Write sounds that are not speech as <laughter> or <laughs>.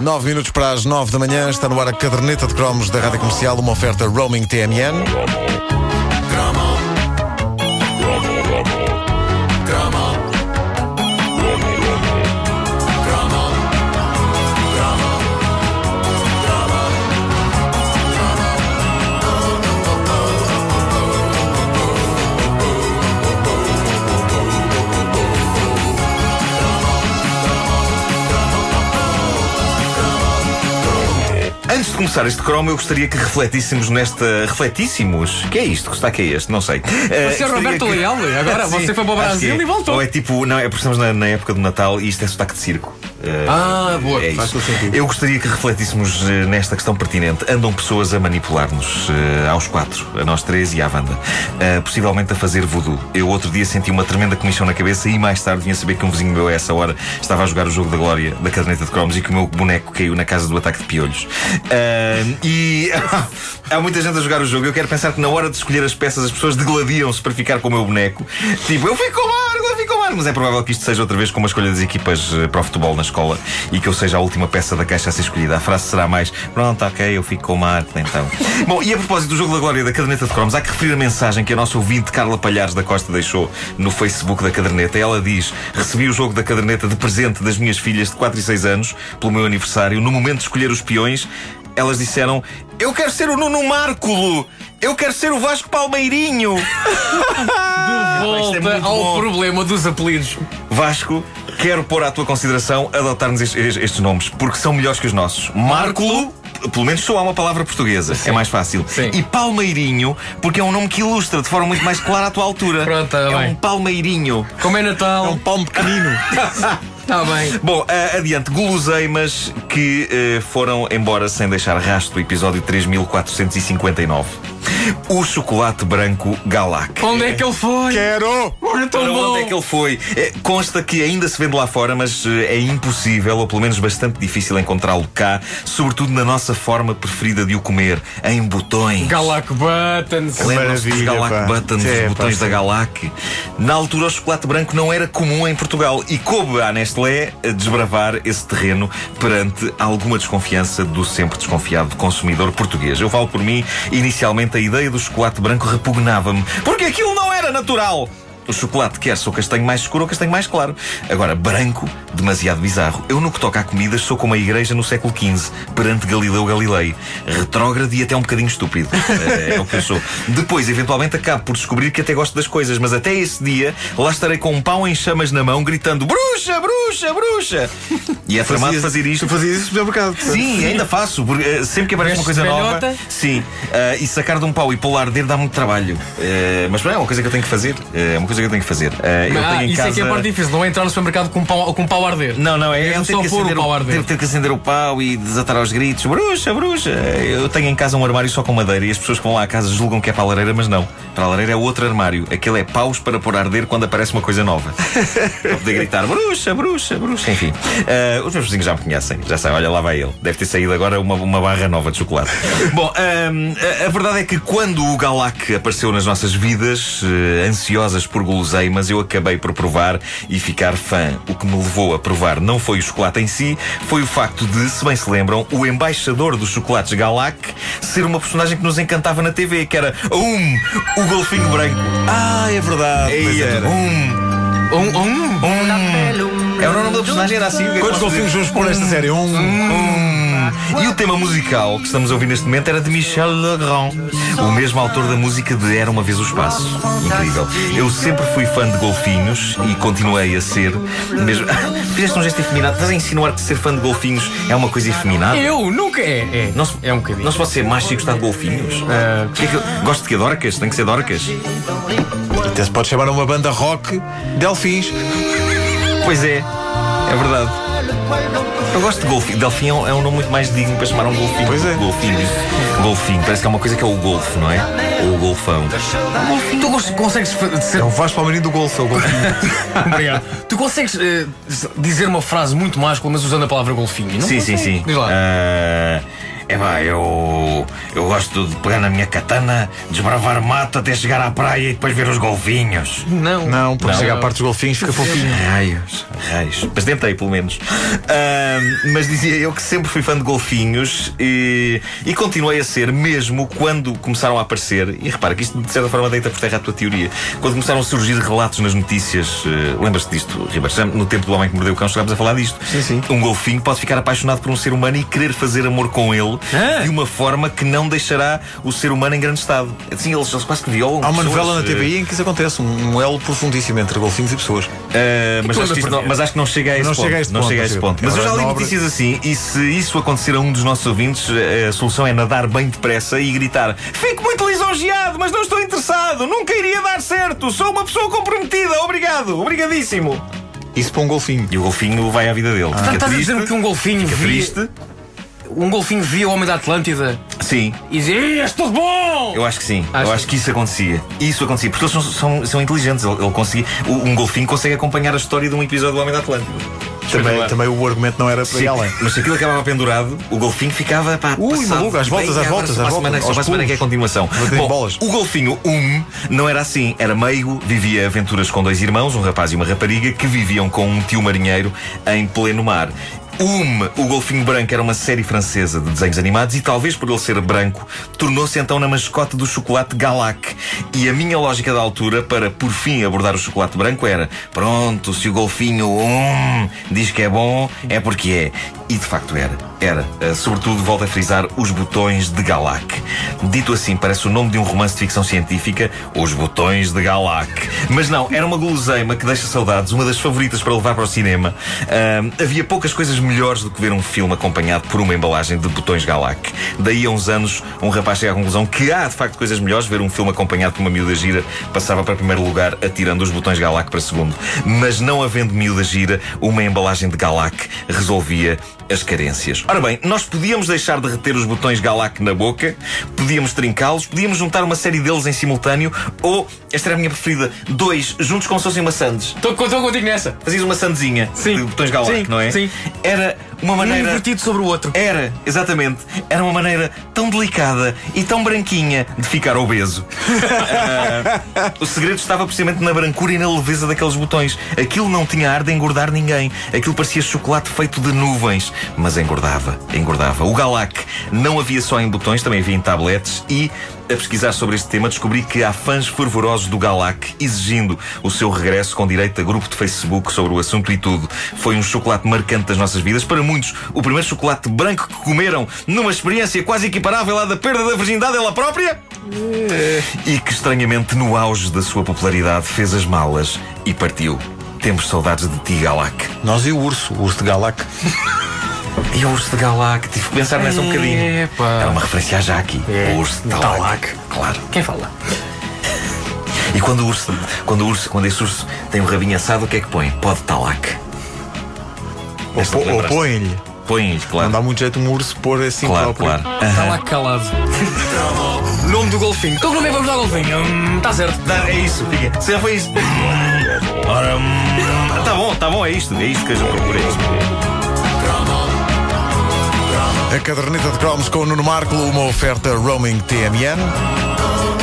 9 minutos para as 9 da manhã, está no ar a caderneta de cromos da Rádio Comercial, uma oferta roaming TMN. Começar este cromo, eu gostaria que refletíssemos nesta. Refletíssemos? Que é isto? Que está que é este? Não sei. Uh, <laughs> Você é gostaria Roberto que- Leal, agora <laughs> Sim, você foi para o Brasil é. e voltou. Ou é tipo. Não, é porque estamos na, na época do Natal e isto é sotaque de circo. Uh, Ah, boa, é faz todo sentido. Eu gostaria que refletíssemos eh, nesta questão pertinente. Andam pessoas a manipular-nos, eh, aos quatro, a nós três e à Wanda. Eh, possivelmente a fazer voodoo. Eu outro dia senti uma tremenda comissão na cabeça e mais tarde vinha saber que um vizinho meu a essa hora estava a jogar o jogo da glória da caderneta de cromos e que o meu boneco caiu na casa do ataque de piolhos. E <laughs> há muita gente a jogar o jogo. Eu quero pensar que na hora de escolher as peças as pessoas degladiam-se para ficar com o meu boneco. Tipo, eu fico com o Marco, eu fico com Marco. Mas é provável que isto seja outra vez como a escolha das equipas eh, para o futebol na escola e que eu seja a última peça da caixa a ser escolhida. A frase será mais: Pronto, ok, eu fico com o Marco, então. Bom, e a propósito do jogo da glória da caderneta de cromos, há que referir a mensagem que a nossa ouvinte Carla Palhares da Costa deixou no Facebook da caderneta. Ela diz: Recebi o jogo da caderneta de presente das minhas filhas de 4 e 6 anos, pelo meu aniversário. No momento de escolher os peões, elas disseram: Eu quero ser o Nuno Márculo! Eu quero ser o Vasco Palmeirinho! <laughs> isto é Volta muito ao bom. problema dos apelidos. Vasco, quero pôr à tua consideração adotarmos estes, estes nomes, porque são melhores que os nossos. Márculo. Pelo menos soa uma palavra portuguesa, é mais fácil. Sim. E Palmeirinho, porque é um nome que ilustra de forma muito mais clara à tua altura. Pronto, tá é bem. um Palmeirinho. Como é Natal, Palmo pequenino. <laughs> está bem. Bom, ah, adiante, guloseimas que eh, foram embora sem deixar rastro, episódio 3459. O chocolate branco Galac. Onde é que ele foi? Quero! Olha, tão Para bom. onde é que ele foi? É, consta que ainda se vende lá fora, mas eh, é impossível, ou pelo menos bastante difícil encontrá-lo cá, sobretudo na nossa forma preferida de o comer, em botões. Galac Buttons. Lembram-se dos Galac pá. Buttons, É, os pá, botões da sim. Galac? Na altura, o chocolate branco não era comum em Portugal e coube à Nestlé a desbravar esse terreno perante alguma desconfiança do sempre desconfiado consumidor português. Eu falo por mim, inicialmente ideia do chocolate branco repugnava-me, porque aquilo não era natural. O chocolate quer sou castanho mais escuro ou castanho mais claro. Agora, branco, demasiado bizarro. Eu, no que toca a comidas, sou como a igreja no século XV, perante Galileu Galilei. Retrógrado e até um bocadinho estúpido. <laughs> É, é o que eu sou. Depois, eventualmente, acabo por descobrir que até gosto das coisas, mas até esse dia, lá estarei com um pão em chamas na mão, gritando bruxa, bruxa, bruxa. E é tramado fazer isto. Tu fazias isso no supermercado. Sim, ainda faço, porque eh, sempre que aparece uma coisa Veste nova. velhota? Sim, eh, e sacar de um pau e a arder dá muito trabalho. Eh, mas pronto, é uma coisa que eu tenho que fazer. Eh, É uma coisa que eu tenho que fazer. Eh, eu Ah, tenho em isso casa... é que é a parte difícil, não é entrar no supermercado com um pau, com um pau a arder. Não, não, é, é ter só que, pôr o pau a arder. ter, ter que acender o pau e desatar aos gritos. Bruxa, bruxa. Eu tenho em casa um armário só com madeira e as pessoas que vão lá à casa julgam que é para a lareira, mas não. Para a lareira é outro armário. Aquele é paus para pôr a arder quando aparece uma coisa nova. <laughs> para poder gritar bruxa, bruxa, bruxa. Enfim, eh, os meus vizinhos já me conhecem. Já sabem, olha lá vai ele. Deve ter saído agora uma, uma barra nova de chocolate. <laughs> Bom, a, a verdade é que quando o Galac apareceu nas nossas vidas, eh, ansiosas por guloseimas, eu acabei por provar e ficar fã. O que me levou a provar não foi o chocolate em si, foi o facto de, se bem se lembram, o embaixador dos chocolates Galac ser uma personagem que nos encantava na TV, que era um, o golfinho branco. Ah, é verdade. Ei, pois era. um, Um, um. um. Era o nome da personagem, era assim. é Quantos golfinhos vamos pôr nesta série? Um. Hum. E o tema musical que estamos a ouvir neste momento era de Michel Legrand, o mesmo autor da música de Era uma Vez o Espaço. Incrível. Eu sempre fui fã de golfinhos e continuei a ser. Mesmo... <laughs> Fizeste um gesto efeminado. Estás a insinuar que ser fã de golfinhos é uma coisa efeminada? Eu? Nunca é. É, Não se, é um bocadinho. não se pode ser macho e gostar de golfinhos? Ah, Que é que eu- Gosto de que Dorcas? Tem que ser Dorcas? Até se pode chamar uma banda rock Delfins. Pois é, é verdade. Eu gosto de golfinho. Delfim é um, é um nome muito mais digno para chamar um golfinho. Pois é. Golfinho. Golfinho. Parece que é uma coisa que é o golfo, não é? Ou o golfão. tu cons- consegues ser. É o Vasco Palmeirinho do Golfo, é o golfinho. <laughs> Obrigado. Tu consegues eh, dizer uma frase muito máscula, mas usando a palavra golfinho, não? Sim, sim, sim. Diz lá. Ah, É pá, eu. Eu gosto de pegar na minha katana, desbravar mato até chegar à praia e depois ver os golfinhos. Não. Não, porque Não. chega à parte dos golfinhos fica fofinho. Raios, raios. Mas tentei, pelo menos. Ahm, mas dizia eu que sempre fui fã de golfinhos e, e continuei a ser, mesmo quando começaram a aparecer. E repara que isto, de certa forma, deita por terra a tua teoria. Quando começaram a surgir relatos nas notícias, eh, lembras-te disto, Ribeiro? No tempo do Homem que Mordeu o Cão, chegámos a falar disto. Sim, sim. Um golfinho pode ficar apaixonado por um ser humano e querer fazer amor com ele Ah. de uma forma que não deixará o ser humano em grande estado. Assim, eles, eles quase que violam. Há uma pessoas, novela na eh, TVI em que isso acontece, um, um elo profundíssimo entre golfinhos e pessoas. Uh, mas, acho que não- mas acho que não chega a esse Não ponto. chega a esse não ponto, chega a esse ponto. Mas eu já li notícias assim, e se isso acontecer a um dos nossos ouvintes, eh, a solução é nadar bem depressa e gritar: Fico muito lisonjeado, mas não estou interessado, nunca iria dar certo, sou uma pessoa comprometida, obrigado, obrigadíssimo. Isso para um golfinho. E o golfinho vai à vida dele. Portanto, Fica estás a dizer que um golfinho Fica via. triste. Um golfinho via o homem da Atlântida Sim, e dizia: "Ei, És tudo bom! eu acho que sim. Acho eu acho que isso acontecia. Isso acontecia, porque eles são, são, são inteligentes. Ele, ele conseguia, um golfinho consegue acompanhar a história de um episódio do Homem da Atlântida. Também, também o argumento não era para ir Sim, além. mas se aquilo acabava pendurado, o golfinho ficava pá, Ui, passado. maluco, às voltas, às voltas, às voltas, só para a semana que é a continuação. Bom, bolas. o golfinho um não era assim, era meigo, vivia aventuras com dois irmãos, um rapaz e uma rapariga, que viviam com um tio marinheiro em pleno mar. Um, o Golfinho Branco era uma série francesa de desenhos animados e talvez por ele ser branco, tornou-se então na mascote do chocolate Galac. E a minha lógica da altura para, por fim, abordar o chocolate branco era: pronto, se o Golfinho um diz que é bom, é porque é. E de facto era. Era. Uh, sobretudo, volto a frisar, os botões de Galac. Dito assim, parece o nome de um romance de ficção científica, Os Botões de Galac. Mas não, era uma guloseima que deixa saudades, uma das favoritas para levar para o cinema. Ahm, havia poucas coisas melhores do que ver um filme acompanhado por uma embalagem de botões Galac. Daí a uns anos, um rapaz chega à conclusão que há de facto coisas melhores. Ver um filme acompanhado por uma miúda gira passava para primeiro lugar, atirando os botões Galac para segundo. Mas não havendo miúda gira, uma embalagem de Galac resolvia as carências. Ora bem, nós podíamos deixar de reter os botões Galac na boca, podíamos trincá-los, podíamos juntar uma série deles em simultâneo, ou, esta era a minha preferida, dois juntos como se fossem maçãs. Estou estou contigo nessa. Fazias uma sandezinha Sim. de botões Galac, Sim, não é? sim. Era uma Um maneira. invertido sobre o outro. Era, exatamente. Era uma maneira tão delicada e tão branquinha de ficar obeso. <laughs> Ah, o segredo estava precisamente na brancura e na leveza daqueles botões. Aquilo não tinha ar de engordar ninguém. Aquilo parecia chocolate feito de nuvens. Mas engordava, engordava. O Galac não havia só em botões, também havia em tabletes e. A pesquisar sobre este tema, descobri que há fãs fervorosos do Galac exigindo o seu regresso com direito a grupo de Facebook sobre o assunto e tudo. Foi um chocolate marcante das nossas vidas. Para muitos, o primeiro chocolate branco que comeram numa experiência quase equiparável à da perda da virgindade ela própria. E que estranhamente, no auge da sua popularidade, fez as malas e partiu. Temos saudades de ti, Galac. Nós e o urso, o urso de Galac. <laughs> E o urso de Galac, tive que pensar nessa um bocadinho. Epá. Era uma referência a Jackie. É. O urso de Talac. Galac. Claro. Quem fala? E quando o urso, quando o urso, quando esse urso tem um rabinho assado, o que é que põe? Pode talac. Ou, Esta po- ou põe-lhe. Põe-lhe, Não claro. dá muito jeito um urso pôr assim Claro, próprio. claro. Está lá calado. <laughs> Nome do golfinho. Então que nome é vamos dar ao golfinho? Está certo. Dá- É isso, fica. Se foi isso. <laughs> Ora, hum, tá bom, tá bom, é isto, é isto que gente procura. É isto. A caderneta de cromos com o Nuno Marco, uma oferta roaming TMN.